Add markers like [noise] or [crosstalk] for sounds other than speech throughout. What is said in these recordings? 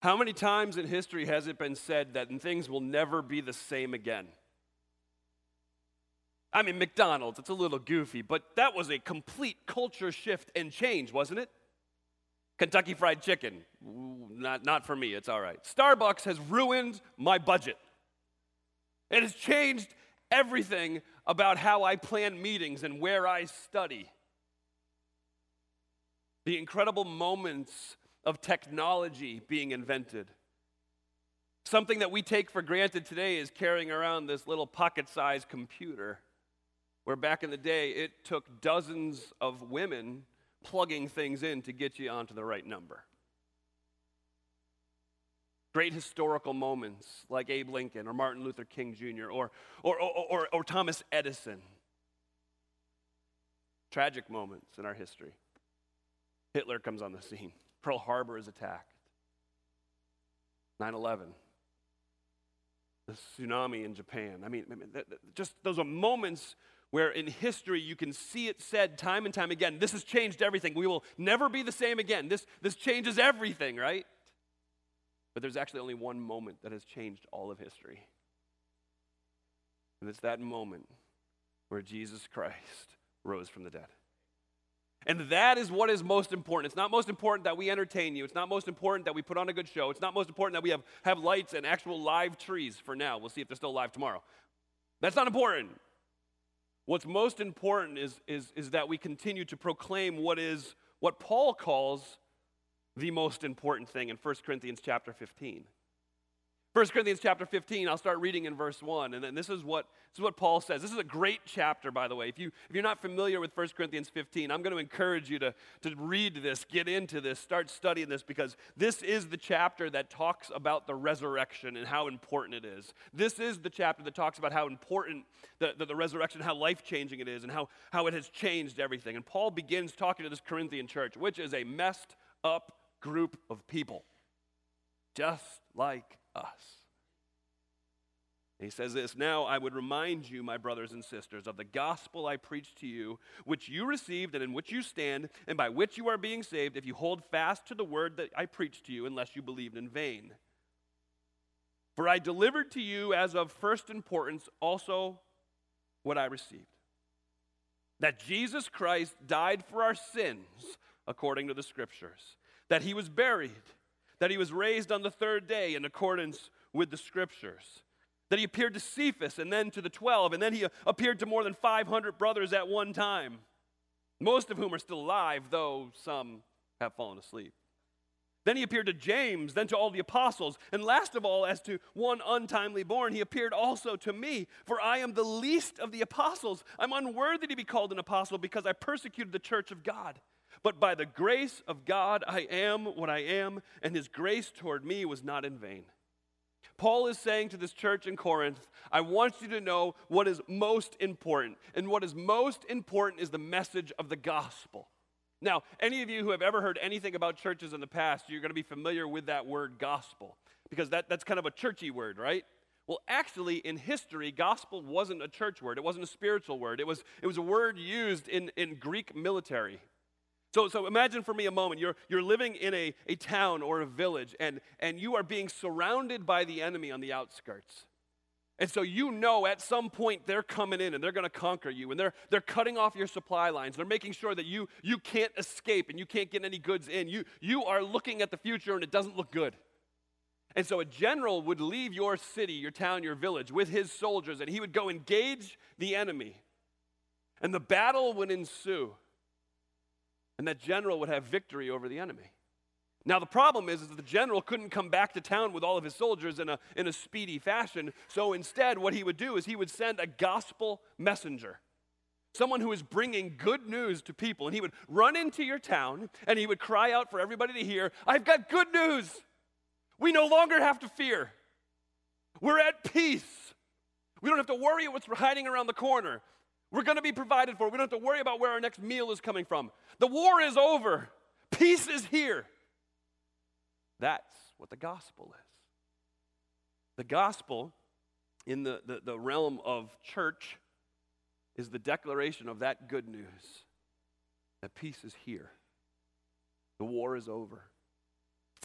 How many times in history has it been said that things will never be the same again? I mean, McDonald's, it's a little goofy, but that was a complete culture shift and change, wasn't it? Kentucky Fried Chicken, not, not for me, it's all right. Starbucks has ruined my budget. It has changed everything about how I plan meetings and where I study. The incredible moments of technology being invented. Something that we take for granted today is carrying around this little pocket sized computer, where back in the day it took dozens of women plugging things in to get you onto the right number. Great historical moments like Abe Lincoln or Martin Luther King Jr. or, or, or, or, or Thomas Edison. Tragic moments in our history. Hitler comes on the scene. Pearl Harbor is attacked. 9 11. The tsunami in Japan. I mean, just those are moments where in history you can see it said time and time again this has changed everything. We will never be the same again. This, this changes everything, right? But there's actually only one moment that has changed all of history. And it's that moment where Jesus Christ rose from the dead. And that is what is most important. It's not most important that we entertain you. It's not most important that we put on a good show. It's not most important that we have, have lights and actual live trees for now. We'll see if they're still live tomorrow. That's not important. What's most important is, is, is that we continue to proclaim what is what Paul calls the most important thing in 1 Corinthians chapter 15. 1 Corinthians chapter 15, I'll start reading in verse 1. And then this is what, this is what Paul says. This is a great chapter, by the way. If, you, if you're not familiar with 1 Corinthians 15, I'm going to encourage you to, to read this, get into this, start studying this, because this is the chapter that talks about the resurrection and how important it is. This is the chapter that talks about how important the, the, the resurrection, how life changing it is, and how, how it has changed everything. And Paul begins talking to this Corinthian church, which is a messed up group of people, just like us. he says this Now I would remind you, my brothers and sisters, of the gospel I preached to you, which you received and in which you stand, and by which you are being saved, if you hold fast to the word that I preached to you, unless you believed in vain. For I delivered to you as of first importance also what I received that Jesus Christ died for our sins according to the scriptures, that he was buried that he was raised on the third day in accordance with the scriptures, that he appeared to Cephas and then to the 12, and then he appeared to more than 500 brothers at one time, most of whom are still alive, though some have fallen asleep. Then he appeared to James, then to all the apostles, and last of all, as to one untimely born, he appeared also to me, for I am the least of the apostles. I'm unworthy to be called an apostle because I persecuted the church of God. But by the grace of God, I am what I am, and his grace toward me was not in vain. Paul is saying to this church in Corinth, I want you to know what is most important. And what is most important is the message of the gospel. Now, any of you who have ever heard anything about churches in the past, you're going to be familiar with that word gospel, because that, that's kind of a churchy word, right? Well, actually, in history, gospel wasn't a church word. It wasn't a spiritual word. It was, it was a word used in, in Greek military. So, so imagine for me a moment you're, you're living in a, a town or a village and, and you are being surrounded by the enemy on the outskirts. And so you know at some point they're coming in and they're going to conquer you and they're, they're cutting off your supply lines. They're making sure that you, you can't escape and you can't get any goods in. You, you are looking at the future and it doesn't look good. And so a general would leave your city, your town, your village with his soldiers and he would go engage the enemy. And the battle would ensue and that general would have victory over the enemy. Now, the problem is, is that the general couldn't come back to town with all of his soldiers in a, in a speedy fashion. So instead, what he would do is he would send a gospel messenger, someone who is bringing good news to people. And he would run into your town and he would cry out for everybody to hear, I've got good news. We no longer have to fear. We're at peace. We don't have to worry what's hiding around the corner. We're going to be provided for. We don't have to worry about where our next meal is coming from. The war is over. Peace is here. That's what the gospel is. The gospel, in the, the, the realm of church, is the declaration of that good news that peace is here. The war is over.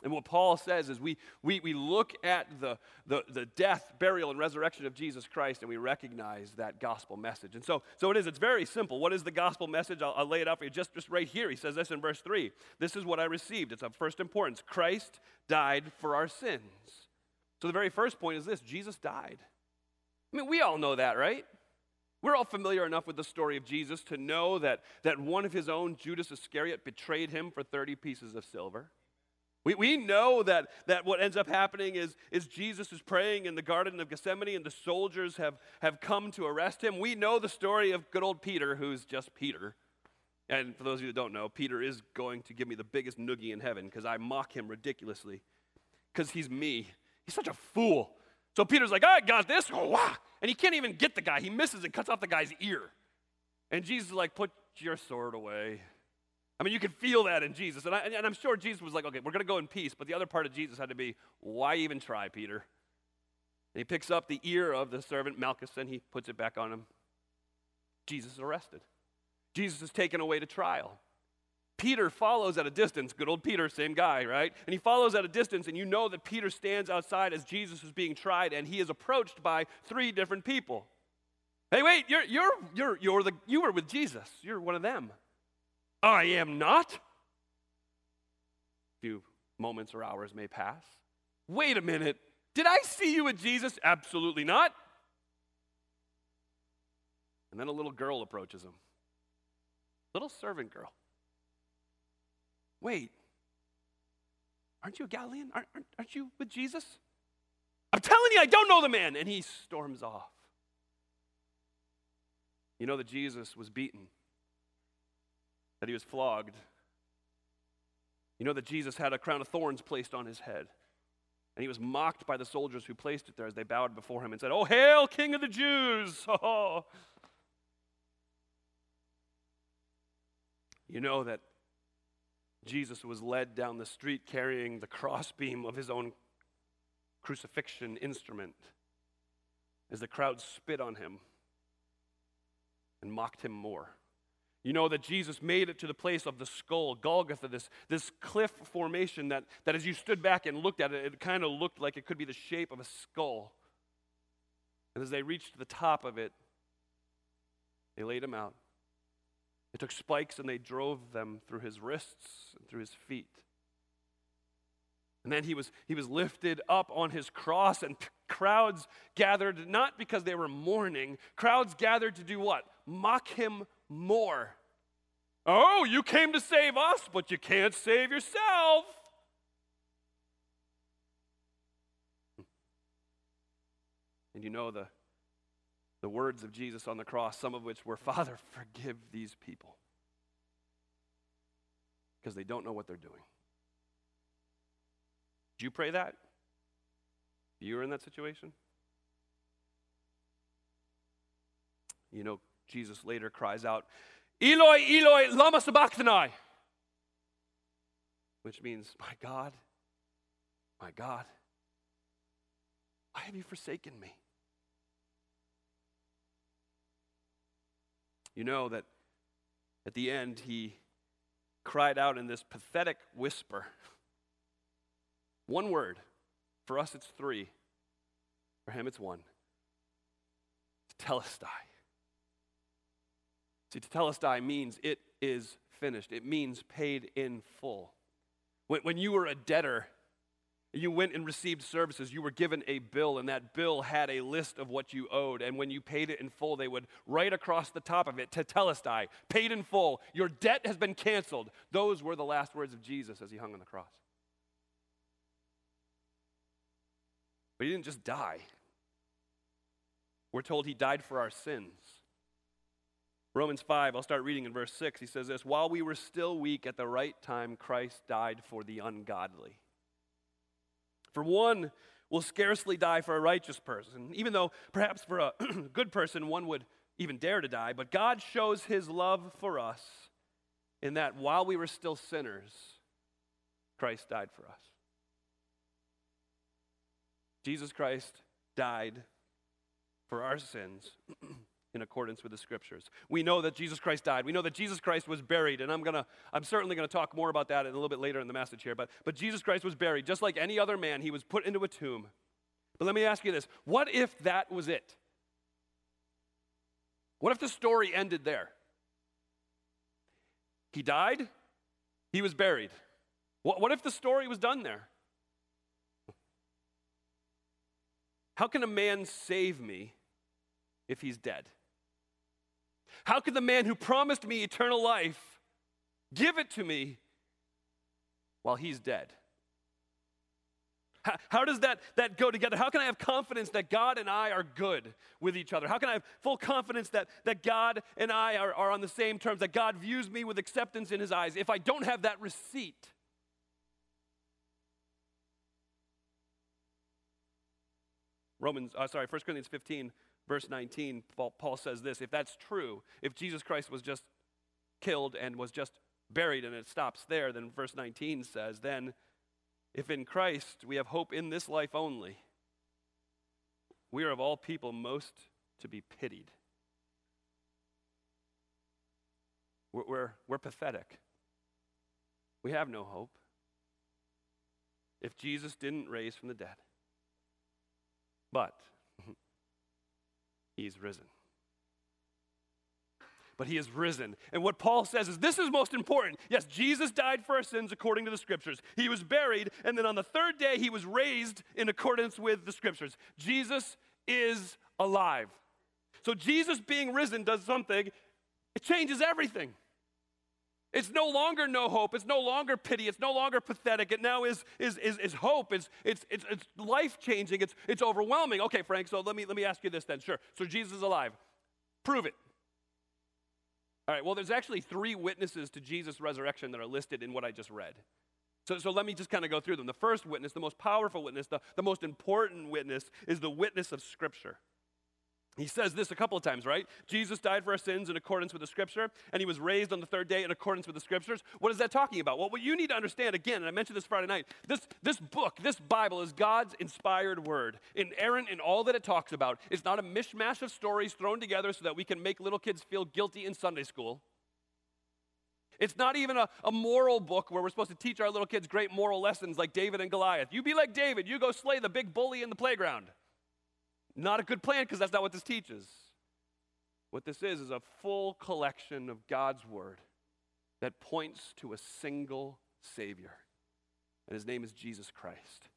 And what Paul says is we, we, we look at the, the, the death, burial, and resurrection of Jesus Christ and we recognize that gospel message. And so, so it is, it's very simple. What is the gospel message? I'll, I'll lay it out for you just, just right here. He says this in verse 3. This is what I received. It's of first importance. Christ died for our sins. So the very first point is this Jesus died. I mean, we all know that, right? We're all familiar enough with the story of Jesus to know that, that one of his own, Judas Iscariot, betrayed him for 30 pieces of silver. We, we know that, that what ends up happening is, is Jesus is praying in the Garden of Gethsemane and the soldiers have, have come to arrest him. We know the story of good old Peter, who's just Peter. And for those of you that don't know, Peter is going to give me the biggest noogie in heaven because I mock him ridiculously because he's me. He's such a fool. So Peter's like, I got this. Oh. And he can't even get the guy. He misses and cuts off the guy's ear. And Jesus is like, put your sword away. I mean, you can feel that in Jesus. And, I, and I'm sure Jesus was like, okay, we're going to go in peace. But the other part of Jesus had to be, why even try, Peter? And he picks up the ear of the servant Malchus and he puts it back on him. Jesus is arrested. Jesus is taken away to trial. Peter follows at a distance. Good old Peter, same guy, right? And he follows at a distance, and you know that Peter stands outside as Jesus is being tried, and he is approached by three different people. Hey, wait, you're, you're, you're, you're the, you were with Jesus. You're one of them. I am not. A few moments or hours may pass. Wait a minute. Did I see you with Jesus? Absolutely not. And then a little girl approaches him. Little servant girl. Wait. Aren't you a Galilean? Aren't, aren't, aren't you with Jesus? I'm telling you, I don't know the man. And he storms off. You know that Jesus was beaten that he was flogged. You know that Jesus had a crown of thorns placed on his head. And he was mocked by the soldiers who placed it there as they bowed before him and said, Oh, hail, King of the Jews! Oh. [laughs] You know that Jesus was led down the street carrying the crossbeam of his own crucifixion instrument as the crowd spit on him and mocked him more. You know that Jesus made it to the place of the skull, Golgotha, this, this cliff formation that, that as you stood back and looked at it, it kind of looked like it could be the shape of a skull. And as they reached the top of it, they laid him out. They took spikes and they drove them through his wrists and through his feet. And then he was, he was lifted up on his cross, and [laughs] crowds gathered not because they were mourning, crowds gathered to do what? Mock him more. Oh, you came to save us, but you can't save yourself. And you know the, the words of Jesus on the cross, some of which were, Father, forgive these people. Because they don't know what they're doing. Did you pray that? You were in that situation? You know, Jesus later cries out, Eloi, Eloi, lama sabachthani, which means, My God, my God, why have you forsaken me? You know that at the end he cried out in this pathetic whisper. One word. For us, it's three. For him, it's one. Telestai. See, tetelestai means it is finished. It means paid in full. When, when you were a debtor, you went and received services, you were given a bill, and that bill had a list of what you owed. And when you paid it in full, they would write across the top of it, to tetelestai, paid in full. Your debt has been canceled. Those were the last words of Jesus as he hung on the cross. But he didn't just die. We're told he died for our sins. Romans 5, I'll start reading in verse 6. He says this While we were still weak at the right time, Christ died for the ungodly. For one will scarcely die for a righteous person, even though perhaps for a [clears throat] good person one would even dare to die. But God shows his love for us in that while we were still sinners, Christ died for us. Jesus Christ died for our sins. [clears throat] in accordance with the scriptures. We know that Jesus Christ died. We know that Jesus Christ was buried, and I'm gonna, I'm certainly gonna talk more about that a little bit later in the message here. But, but Jesus Christ was buried, just like any other man. He was put into a tomb. But let me ask you this: What if that was it? What if the story ended there? He died. He was buried. What, what if the story was done there? How can a man save me if he's dead? How could the man who promised me eternal life give it to me while he's dead? How, how, does that, that go together? How can I have confidence that God and I are good with each other? How can I have full confidence that, that God and I are, are on the same terms, that God views me with acceptance in his eyes if I don't have that receipt? Romans, uh, sorry, 1 Corinthians 15, verse 19, Paul, says this if that's true, if Jesus Christ was just killed and was just buried and it stops there, then verse 19 says, then if in Christ we have hope in this life only, we are of all people most to be pitied. We're, we're, we're pathetic. We have no hope. If Jesus didn't raise from the dead, but he's risen. But he is risen. And what Paul says is this is most important. Yes, Jesus died for our sins according to the scriptures. He was buried, and then on the third day, he was raised in accordance with the scriptures. Jesus is alive. So, Jesus being risen does something, it changes everything. It's no longer no hope. It's no longer pity. It's no longer pathetic. It now is, is, is, is hope. It's, it's, it's, it's life changing. It's, it's overwhelming. Okay, Frank, so let me, let me ask you this then. Sure. So Jesus is alive. Prove it. All right, well, there's actually three witnesses to Jesus' resurrection that are listed in what I just read. So, so let me just kind of go through them. The first witness, the most powerful witness, the, the most important witness is the witness of Scripture. He says this a couple of times, right? Jesus died for our sins in accordance with the scripture, and he was raised on the third day in accordance with the scriptures. What is that talking about? Well, what you need to understand, again, and I mentioned this Friday night, this, this book, this Bible, is God's inspired word, inerrant in all that it talks about. It's not a mishmash of stories thrown together so that we can make little kids feel guilty in Sunday school. It's not even a, a moral book where we're supposed to teach our little kids great moral lessons like David and Goliath. You be like David, you go slay the big bully in the playground. Not a good plan because that's not what this teaches. What this is is a full collection of God's word that points to a single Savior, and his name is Jesus Christ.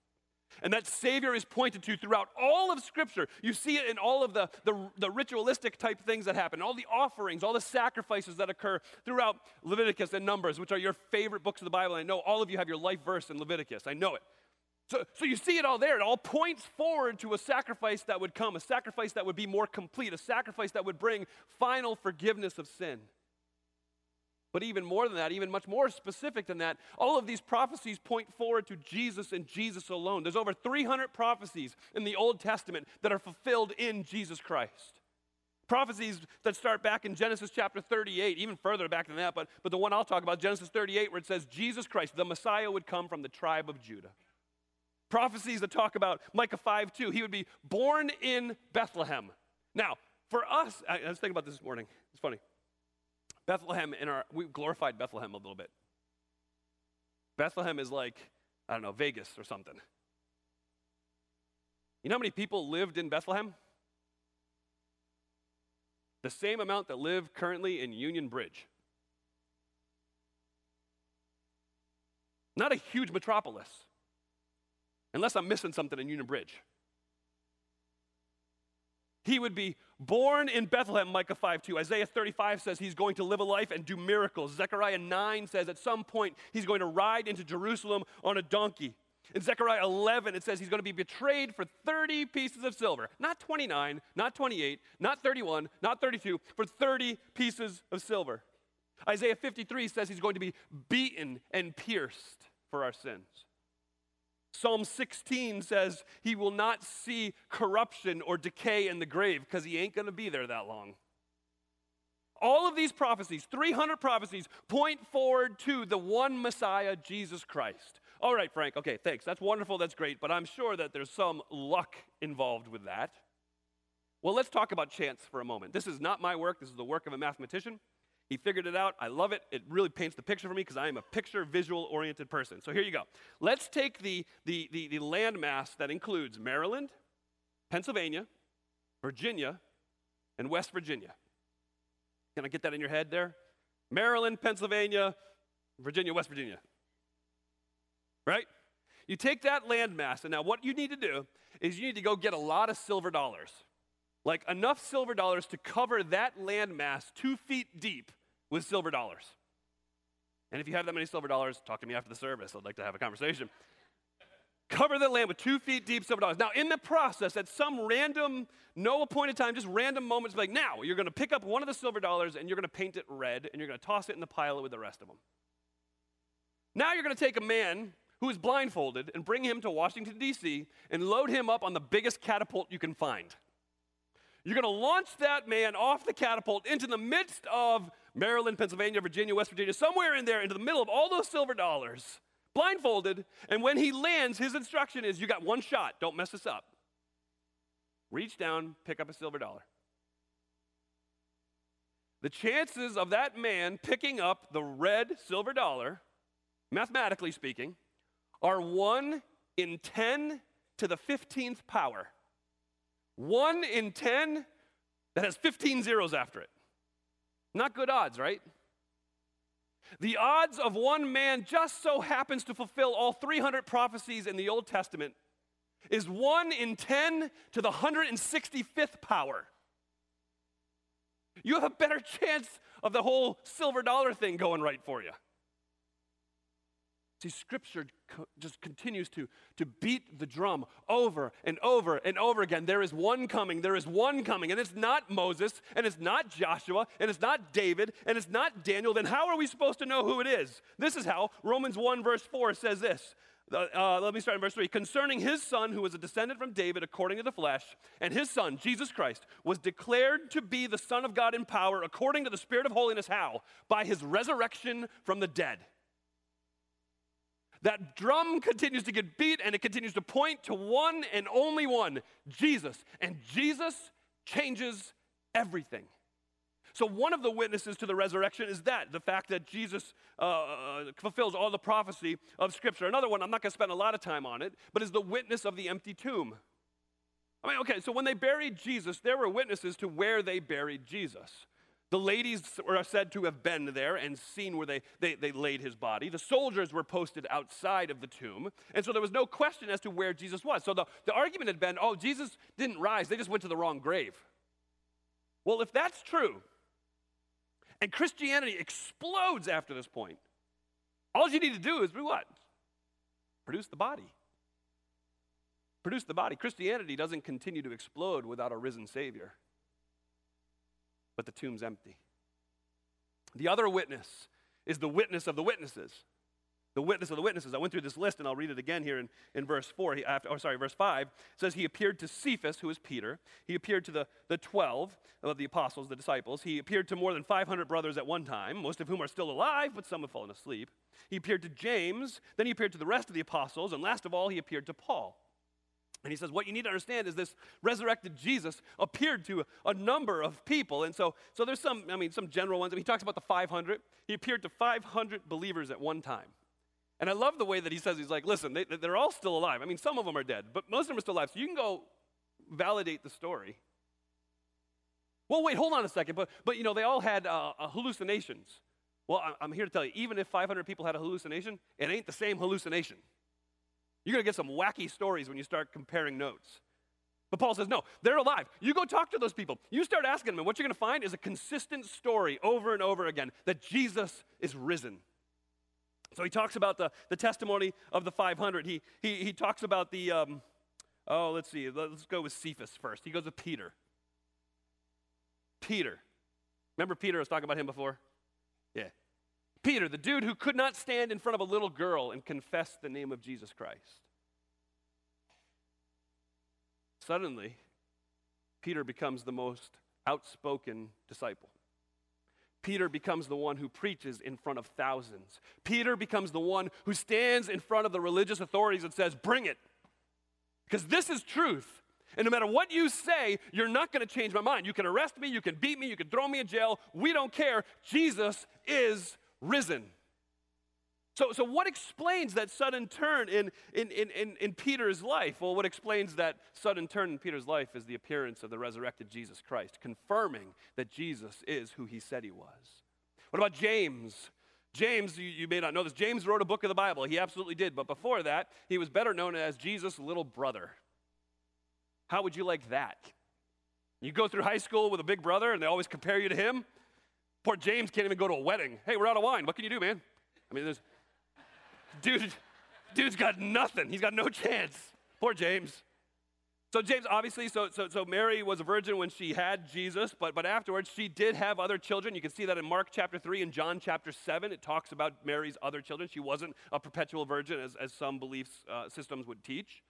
And that Savior is pointed to throughout all of Scripture. You see it in all of the, the, the, ritualistic type things that happen, all the offerings, all the sacrifices that occur throughout Leviticus and Numbers, which are your favorite books of the Bible. I know all of you have your life verse in Leviticus. I know it. So, so you see it all there. It all points forward to a sacrifice that would come, a sacrifice that would be more complete, a sacrifice that would bring final forgiveness of sin. But even more than that, even much more specific than that, all of these prophecies point forward to Jesus and Jesus alone. There's over 300 prophecies in the Old Testament that are fulfilled in Jesus Christ. Prophecies that start back in Genesis chapter 38, even further back than that, but, but the one I'll talk about, Genesis 38, where it says Jesus Christ, the Messiah, would come from the tribe of Judah. Prophecies that talk about Micah 5 2, he would be born in Bethlehem. Now, for us, I, was thinking about this this morning. It's funny. Bethlehem in our we've glorified Bethlehem a little bit. Bethlehem is like, I don't know, Vegas or something. You know how many people lived in Bethlehem? The same amount that live currently in Union Bridge. Not a huge metropolis unless I'm missing something in Union Bridge. He would be born in Bethlehem, Micah 5 2. Isaiah 35 says he's going to live a life and do miracles. Zechariah 9 says at some point he's going to ride into Jerusalem on a donkey. In Zechariah 11, it says he's going to be betrayed for 30 pieces of silver. Not 29, not 28, not 31, not 32, for 30 pieces of silver. Isaiah 53 says he's going to be beaten and pierced for our sins. Psalm 16 says he will not see corruption or decay in the grave because he ain't going to be there that long. All of these prophecies, 300 prophecies, point forward to the one Messiah, Jesus Christ. All right, Frank, okay, thanks. That's wonderful, that's great, but I'm sure that there's some luck involved with that. Well, let's talk about chance for a moment. This is not my work, this is the work of a mathematician. He figured it out. I love it. It really paints the picture for me because I am a picture visual oriented person. So here you go. Let's take the, the, the, the landmass that includes Maryland, Pennsylvania, Virginia, and West Virginia. Can I get that in your head there? Maryland, Pennsylvania, Virginia, West Virginia. Right? You take that landmass, and now what you need to do is you need to go get a lot of silver dollars. Like enough silver dollars to cover that landmass two feet deep with silver dollars. And if you have that many silver dollars, talk to me after the service. I'd like to have a conversation. Cover the land with two feet deep silver dollars. Now, in the process, at some random, no appointed time, just random moments, like now, you're going to pick up one of the silver dollars and you're going to paint it red and you're going to toss it in the pile with the rest of them. Now, you're going to take a man who is blindfolded and bring him to Washington, D.C., and load him up on the biggest catapult you can find. You're going to launch that man off the catapult into the midst of Maryland, Pennsylvania, Virginia, West Virginia, somewhere in there, into the middle of all those silver dollars, blindfolded. And when he lands, his instruction is you got one shot, don't mess this up. Reach down, pick up a silver dollar. The chances of that man picking up the red silver dollar, mathematically speaking, are 1 in 10 to the 15th power. 1 in 10 that has 15 zeros after it. Not good odds, right? The odds of one man just so happens to fulfill all 300 prophecies in the Old Testament is 1 in 10 to the 165th power. You have a better [laughs] chance of the whole silver dollar thing going right for you. See, Scripture co- just continues to, to beat the drum over and over and over again. There is one coming, there is one coming, and it's not Moses, and it's not Joshua, and it's not David, and it's not Daniel. Then how are we supposed to know who it is? This is how Romans 1, verse 4 says this. Uh, let me start in verse 3. Concerning his son, who was a descendant from David according to the flesh, and his son, Jesus Christ, was declared to be the Son of God in power according to the Spirit of holiness. How? By his resurrection from the dead. That drum continues to get beat and it continues to point to one and only one Jesus. And Jesus changes everything. So, one of the witnesses to the resurrection is that the fact that Jesus uh, uh fulfills all the prophecy of Scripture. Another one, I'm not going to spend a lot of time on it, but is the witness of the empty tomb. I mean, okay, so when they buried Jesus, there were witnesses to where they buried Jesus. The ladies are said to have been there and seen where they, they, they laid his body. The soldiers were posted outside of the tomb. And so there was no question as to where Jesus was. So the, the argument had been oh, Jesus didn't rise, they just went to the wrong grave. Well, if that's true, and Christianity explodes after this point, all you need to do is do what? Produce the body. Produce the body. Christianity doesn't continue to explode without a risen Savior but the tomb's empty. The other witness is the witness of the witnesses. The witness of the witnesses. I went through this list and I'll read it again here in, in verse 4. He, after, oh, sorry, verse 5 says, He appeared to Cephas, who is Peter. He appeared to the, the 12 of the apostles, the disciples. He appeared to more than 500 brothers at one time, most of whom are still alive, but some have fallen asleep. He appeared to James. Then he appeared to the rest of the apostles. And last of all, he appeared to Paul. And he says, What you need to understand is this resurrected Jesus appeared to a, a, number of people. And so, so there's some, I mean, some general ones. I mean, he talks about the 500. He appeared to 500 believers at one time. And I love the way that he says, He's like, Listen, they, they're all still alive. I mean, some of them are dead, but most of them are still alive. So you can go validate the story. Well, wait, hold on a second. But, but you know, they all had uh, uh hallucinations. Well, I'm here to tell you, even if 500 people had a hallucination, it ain't the same hallucination. You're going to get some wacky stories when you start comparing notes. But Paul says, no, they're alive. You go talk to those people. You start asking them, and what you're going to find is a consistent story over and over again that Jesus is risen. So he talks about the, the testimony of the 500. He, he, he talks about the, um, oh, let's see, let's go with Cephas first. He goes with Peter. Peter. Remember Peter? I was talking about him before? Yeah. Peter, the dude who could not stand in front of a little girl and confess the name of Jesus Christ. Suddenly, Peter becomes the most outspoken disciple. Peter becomes the one who preaches in front of thousands. Peter becomes the one who stands in front of the religious authorities and says, Bring it. Because this is truth. And no matter what you say, you're not going to change my mind. You can arrest me, you can beat me, you can throw me in jail. We don't care. Jesus is risen. So, so what explains that sudden turn in, in, in, in, in Peter's life? Well, what explains that sudden turn in Peter's life is the appearance of the resurrected Jesus Christ, confirming that Jesus is who he said he was. What about James? James, you, you may not know this, James wrote a book of the Bible. He absolutely did. But before that, he was better known as Jesus' little brother. How would you like that? You go through high school with a big brother and they always compare you to him. Poor James can't even go to a wedding. Hey, we're out of wine. What can you do, man? I mean, there's dude, dude's got nothing. He's got no chance. Poor James. So James, obviously, so, so, so Mary was a virgin when she had Jesus, but, but afterwards she did have other children. You can see that in Mark chapter 3 and John chapter 7. It talks about Mary's other children. She wasn't a perpetual virgin, as, as some belief uh, systems would teach.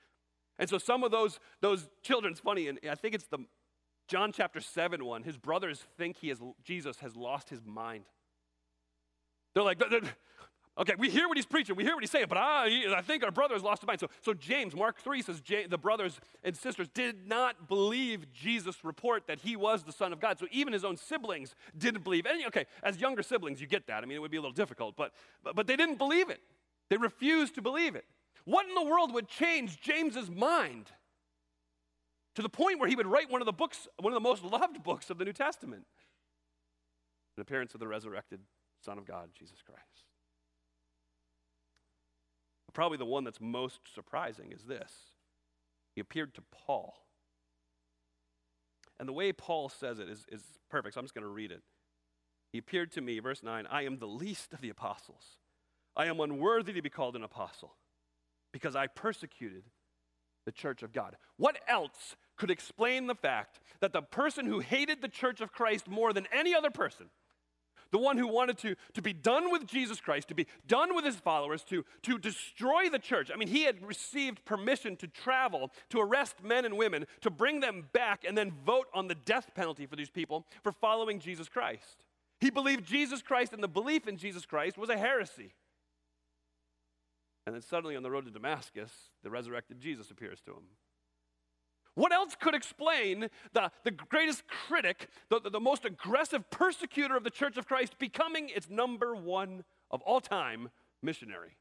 And so some of those, those children, it's funny, and I think it's the John chapter 7 one, his brothers think he has, Jesus has lost his mind. They're like, Okay, we hear what he's preaching, we hear what he's saying, but I, I think our brother has lost his mind. So, so James, Mark 3 says the brothers and sisters did not believe Jesus' report that he was the Son of God. So even his own siblings didn't believe. And okay, as younger siblings, you get that. I mean, it would be a little difficult, but, but, but they didn't believe it. They refused to believe it. What in the world would change James's mind to the point where he would write one of the books, one of the most loved books of the New Testament? An appearance of the resurrected Son of God, Jesus Christ. Probably the one that's most surprising is this He appeared to Paul. And the way Paul says it is, is perfect, so I'm just going to read it. He appeared to me, verse 9 I am the least of the apostles. I am unworthy to be called an apostle because I persecuted the church of God. What else could explain the fact that the person who hated the church of Christ more than any other person the one who wanted to, to be done with Jesus Christ, to be done with his followers, to, to destroy the church. I mean, he had received permission to travel, to arrest men and women, to bring them back, and then vote on the death penalty for these people for following Jesus Christ. He believed Jesus Christ, and the belief in Jesus Christ was a heresy. And then suddenly on the road to Damascus, the resurrected Jesus appears to him. What else could explain the, the greatest critic, the, the, the most aggressive persecutor of the Church of Christ, becoming its number one of all time missionary?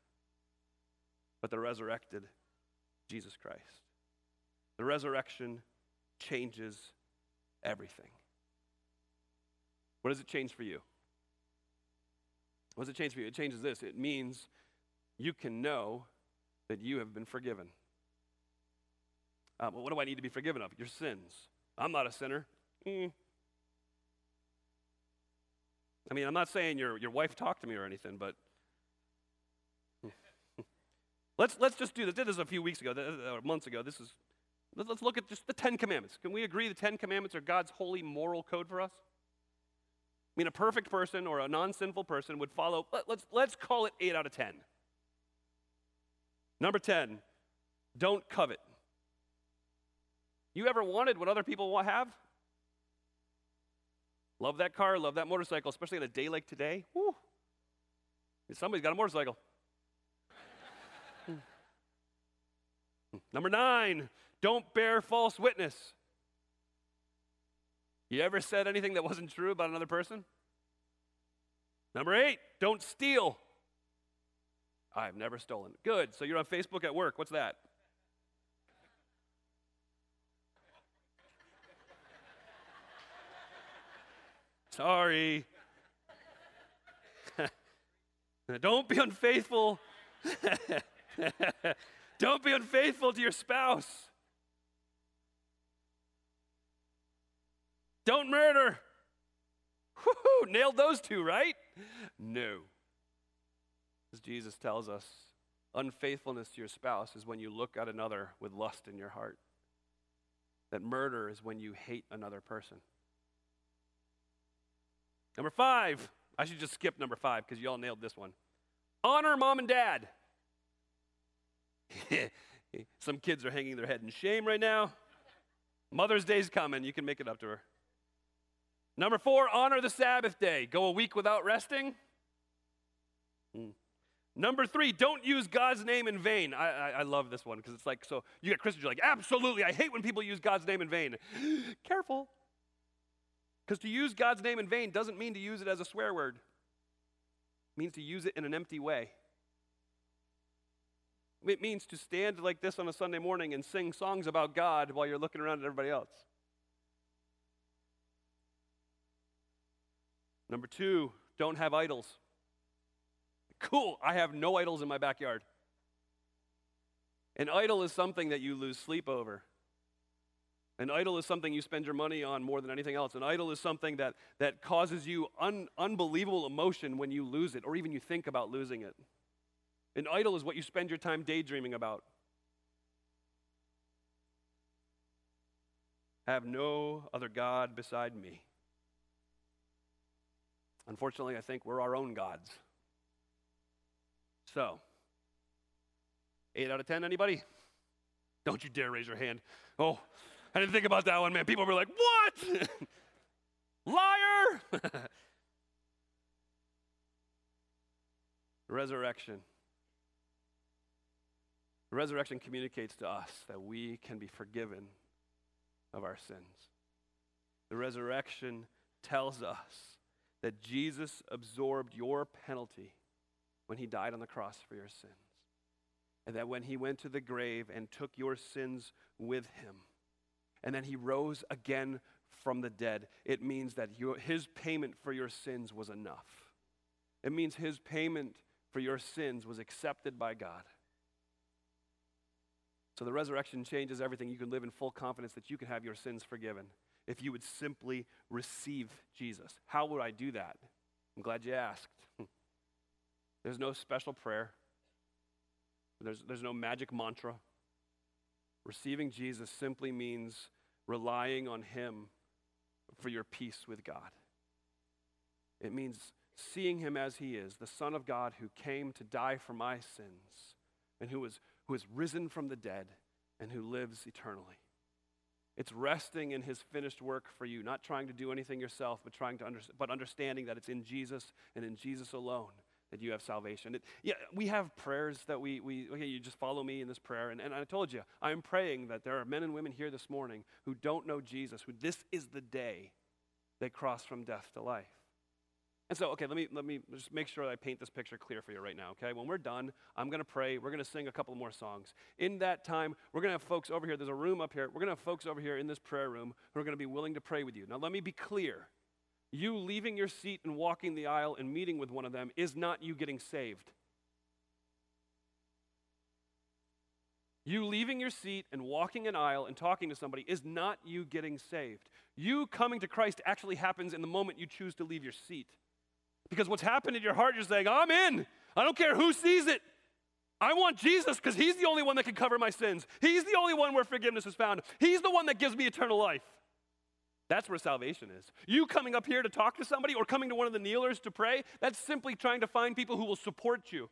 But the resurrected Jesus Christ. The resurrection changes everything. What does it change for you? What does it change for you? It changes this. It means you can know that you have been forgiven. Uh, well, what do I need to be forgiven of? Your sins. I'm not a sinner. Mm. I mean, I'm not saying your, your wife talked to me or anything, but [laughs] let's, let's just do this. This a few weeks ago, or months ago. This is, let's look at just the Ten Commandments. Can we agree the Ten Commandments are God's holy moral code for us? I mean, a perfect person or a non sinful person would follow, let, let's, let's call it 8 out of 10. Number 10, don't covet. You ever wanted what other people have? Love that car, love that motorcycle, especially on a day like today. Woo. Somebody's got a motorcycle. Number nine, don't bear false witness. You ever said anything that wasn't true about another person? Number eight, don't steal. I've never stolen. Good. So you're on Facebook at work. What's that? Sorry. [laughs] Don't be unfaithful. [laughs] Don't be unfaithful to your spouse. Don't murder. Woo-hoo, nailed those two, right? No. As Jesus tells us, unfaithfulness to your spouse is when you look at another with lust in your heart. That murder is when you hate another person. Number five, I should just skip number five because you all nailed this one. Honor mom and dad. [laughs] Some kids are hanging their head in shame right now. Mother's Day's coming. You can make it up to her. Number four, honor the Sabbath day. Go a week without resting. Hmm. Number three, don't use God's name in vain. I, I, I love this one because it's like, so you get Christians, you're like, absolutely, I hate when people use God's name in vain. [gasps] Careful. Because to use God's name in vain doesn't mean to use it as a swear word, it means to use it in an empty way. It means to stand like this on a Sunday morning and sing songs about God while you're looking around at everybody else. Number two, don't have idols. Cool, I have no idols in my backyard. An idol is something that you lose sleep over. An idol is something you spend your money on more than anything else. An idol is something that, that causes you un, unbelievable emotion when you lose it, or even you think about losing it. An idol is what you spend your time daydreaming about. Have no other God beside me. Unfortunately, I think we're our own gods. So, 8 out of 10, anybody? Don't you dare raise your hand. Oh, I didn't think about that one, man. People were like, what? [laughs] Liar! [laughs] Resurrection. Resurrection communicates to us that we can be forgiven of our sins. The resurrection tells us that Jesus absorbed your penalty when he died on the cross for your sins. And that when he went to the grave and took your sins with him, and then he rose again from the dead, it means that his payment for your sins was enough. It means his payment for your sins was accepted by God. So the resurrection changes everything. You can live in full confidence that you can have your sins forgiven if you would simply receive Jesus. How would I do that? I'm glad you asked. [laughs] There's no special prayer, there's, there's no magic mantra. Receiving Jesus simply means relying on Him for your peace with God. It means seeing Him as He is, the Son of God who came to die for my sins and who was who has risen from the dead and who lives eternally. It's resting in his finished work for you, not trying to do anything yourself, but trying to under, but understanding that it's in Jesus and in Jesus alone that you have salvation. It, yeah, we have prayers that we, we okay, you just follow me in this prayer. And, and I told you, I'm praying that there are men and women here this morning who don't know Jesus, who this is the day they cross from death to life. And so, okay, let me, let me just make sure I paint this picture clear for you right now, okay? When we're done, I'm going to pray. We're going to sing a couple more songs. In that time, we're going to have folks over here. There's a room up here. We're going to have folks over here in this prayer room who are going to be willing to pray with you. Now, let me be clear. You leaving your seat and walking the aisle and meeting with one of them is not you getting saved. You leaving your seat and walking an aisle and talking to somebody is not you getting saved. You coming to Christ actually happens in the moment you choose to leave your seat. Because what's happened in your heart, you're saying, I'm in. I don't care who sees it. I want Jesus because He's the only one that can cover my sins. He's the only one where forgiveness is found. He's the one that gives me eternal life. That's where salvation is. You coming up here to talk to somebody or coming to one of the kneelers to pray, that's simply trying to find people who will support you.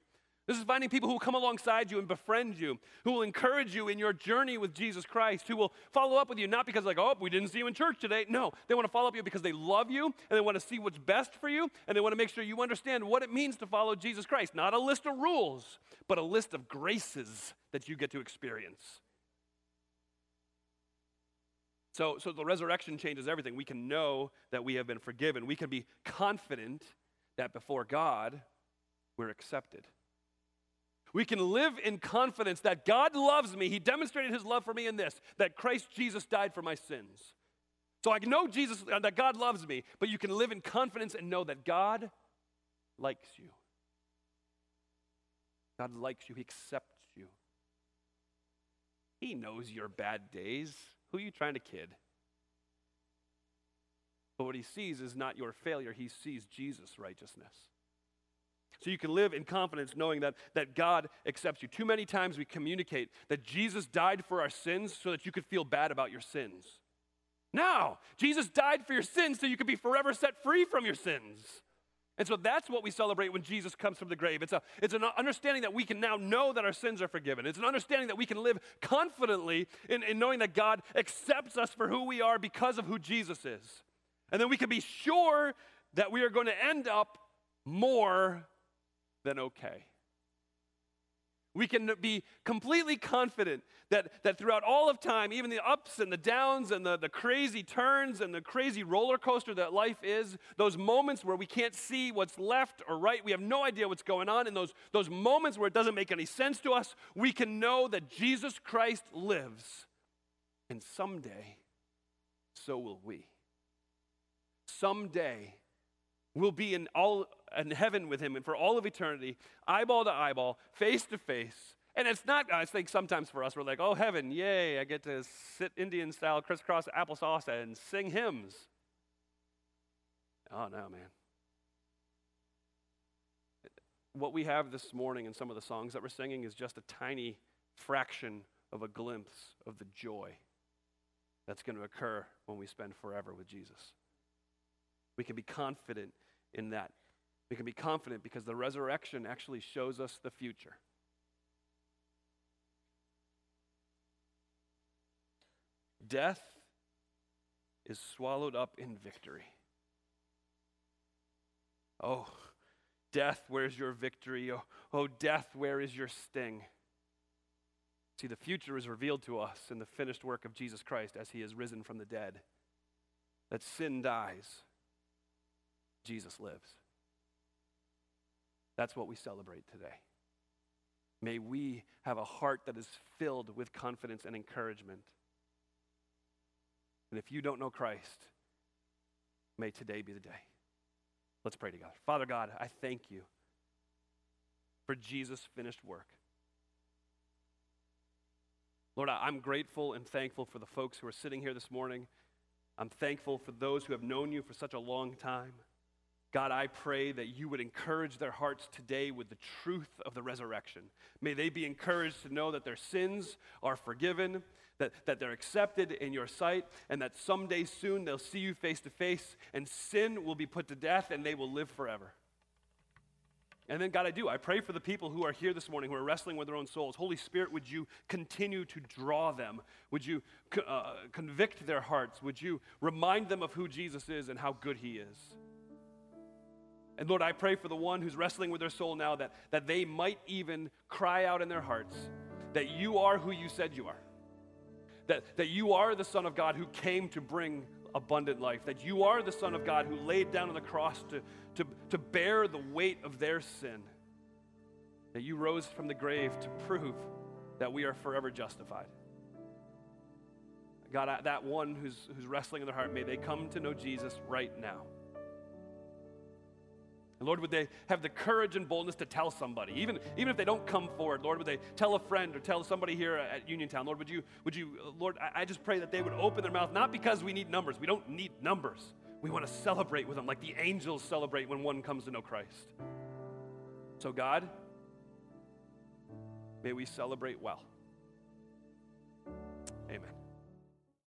This is finding people who will come alongside you and befriend you, who will encourage you in your journey with Jesus Christ, who will follow up with you, not because, like, oh, we didn't see you in church today. No, they want to follow up with you because they love you and they want to see what's best for you and they want to make sure you understand what it means to follow Jesus Christ. Not a list of rules, but a list of graces that you get to experience. So, so the resurrection changes everything. We can know that we have been forgiven. We can be confident that before God, we're accepted. We can live in confidence that God loves me. He demonstrated his love for me in this that Christ Jesus died for my sins. So I know Jesus, uh, that God loves me, but you can live in confidence and know that God likes you. God likes you, He accepts you. He knows your bad days. Who are you trying to kid? But what He sees is not your failure, He sees Jesus' righteousness. So you can live in confidence knowing that, that God accepts you. Too many times we communicate that Jesus died for our sins so that you could feel bad about your sins. No, Jesus died for your sins so you could be forever set free from your sins. And so that's what we celebrate when Jesus comes from the grave. It's, a, it's an understanding that we can now know that our sins are forgiven. It's an understanding that we can live confidently in, in knowing that God accepts us for who we are because of who Jesus is. And then we can be sure that we are going to end up more than okay. We can be completely confident that, that throughout all of time, even the ups and the downs and the, the crazy turns and the crazy roller coaster that life is, those moments where we can't see what's left or right, we have no idea what's going on, and those, those moments where it doesn't make any sense to us, we can know that Jesus Christ lives. And someday, so will we. Someday, we'll be in, all, in heaven with him and for all of eternity, eyeball to eyeball, face to face and it's not, I think sometimes for us, we're like, oh, heaven, yay, I get to sit Indian style crisscross applesauce and sing hymns. Oh, no, man. What we have this morning in some of the songs that we're singing is just a tiny fraction of a glimpse of the joy that's going to occur when we spend forever with Jesus. We can be confident in that. We can be confident because the resurrection actually shows us the future. Death is swallowed up in victory. Oh, death, where's your victory? Oh, oh, death, where is your sting? See, the future is revealed to us in the finished work of Jesus Christ as he is risen from the dead. That sin dies, Jesus lives. That's what we celebrate today. May we have a heart that is filled with confidence and encouragement and if you don't know Christ, may today be the day. Let's pray together. Father God, I thank you for Jesus' finished work. Lord, I'm grateful and thankful for the folks who are sitting here this morning. I'm thankful for those who have known you for such a long time. God, I pray that you would encourage their hearts today with the truth of the resurrection. May they be encouraged to know that their sins are forgiven, that, that they're accepted in your sight, and that someday soon they'll see you face to face, and sin will be put to death, and they will live forever. And then, God, I do. I pray for the people who are here this morning who are wrestling with their own souls. Holy Spirit, would you continue to draw them? Would you uh, convict their hearts? Would you remind them of who Jesus is and how good he is? And Lord, I pray for the one who's wrestling with their soul now that, that they might even cry out in their hearts that you are who you said you are. That, that you are the Son of God who came to bring abundant life. That you are the Son of God who laid down on the cross to, to, to bear the weight of their sin. That you rose from the grave to prove that we are forever justified. God, that one who's, who's wrestling in their heart, may they come to know Jesus right now. And Lord, would they have the courage and boldness to tell somebody, even, even if they don't come forward, Lord, would they tell a friend or tell somebody here at Uniontown, Lord, would you, would you, uh, Lord, I, I just pray that they would open their mouth, not because we need numbers. We don't need numbers. We want to celebrate with them like the angels celebrate when one comes to know Christ. So, God, may we celebrate well. Amen.